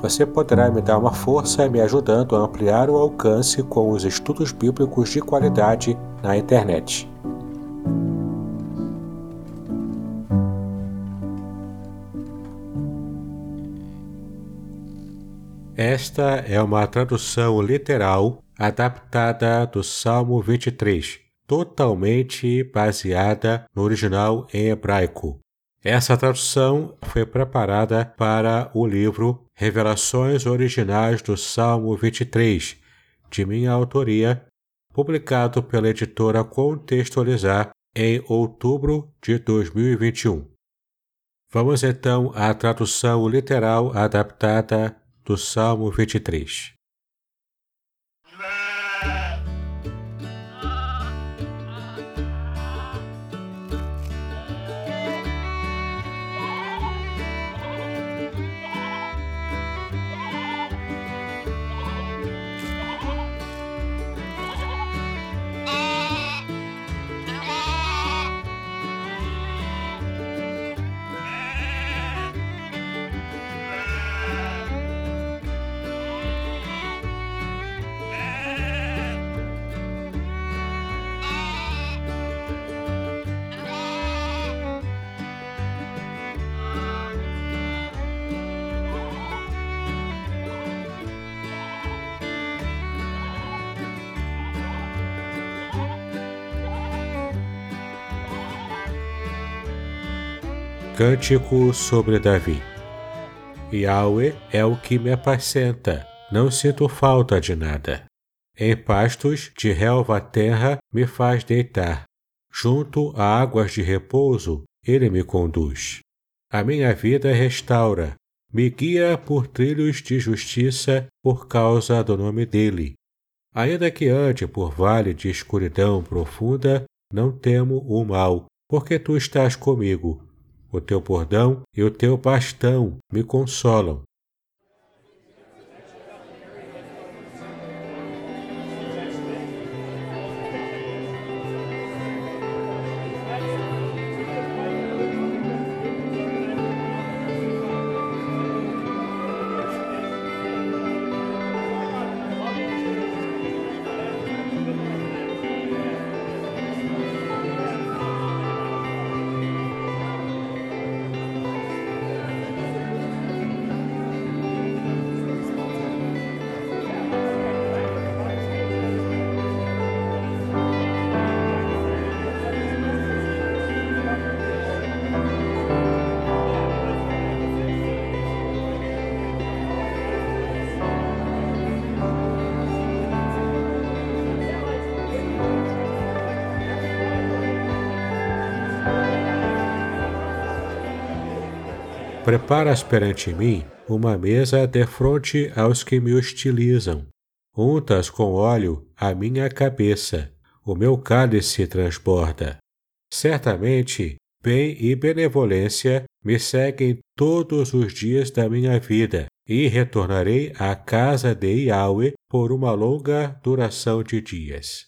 Você poderá me dar uma força me ajudando a ampliar o alcance com os estudos bíblicos de qualidade na internet. Esta é uma tradução literal adaptada do Salmo 23, totalmente baseada no original em hebraico. Essa tradução foi preparada para o livro Revelações Originais do Salmo 23, de minha autoria, publicado pela editora Contextualizar em outubro de 2021. Vamos então à tradução literal adaptada do Salmo 23. Cântico sobre Davi. Yahweh é o que me apacenta, não sinto falta de nada. Em pastos de relva terra me faz deitar. Junto a águas de repouso, ele me conduz. A minha vida restaura, me guia por trilhos de justiça por causa do nome dele. Ainda que ande por vale de escuridão profunda, não temo o mal, porque tu estás comigo o teu bordão e o teu bastão me consolam. Preparas perante mim uma mesa de fronte aos que me hostilizam. Untas com óleo a minha cabeça, o meu cálice transborda. Certamente, bem e benevolência me seguem todos os dias da minha vida, e retornarei à casa de Yahweh por uma longa duração de dias.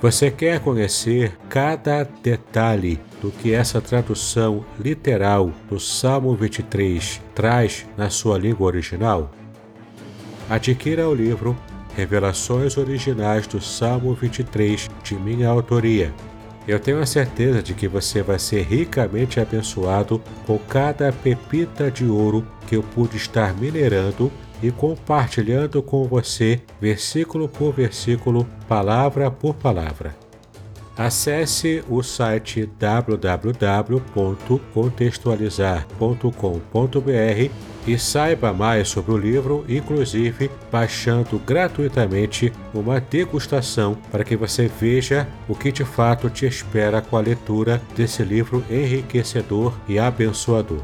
Você quer conhecer cada detalhe do que essa tradução literal do Salmo 23 traz na sua língua original? Adquira o livro Revelações Originais do Salmo 23 de minha autoria. Eu tenho a certeza de que você vai ser ricamente abençoado com cada pepita de ouro que eu pude estar minerando e compartilhando com você, versículo por versículo, palavra por palavra. Acesse o site www.contextualizar.com.br e saiba mais sobre o livro, inclusive baixando gratuitamente uma degustação para que você veja o que de fato te espera com a leitura desse livro enriquecedor e abençoador.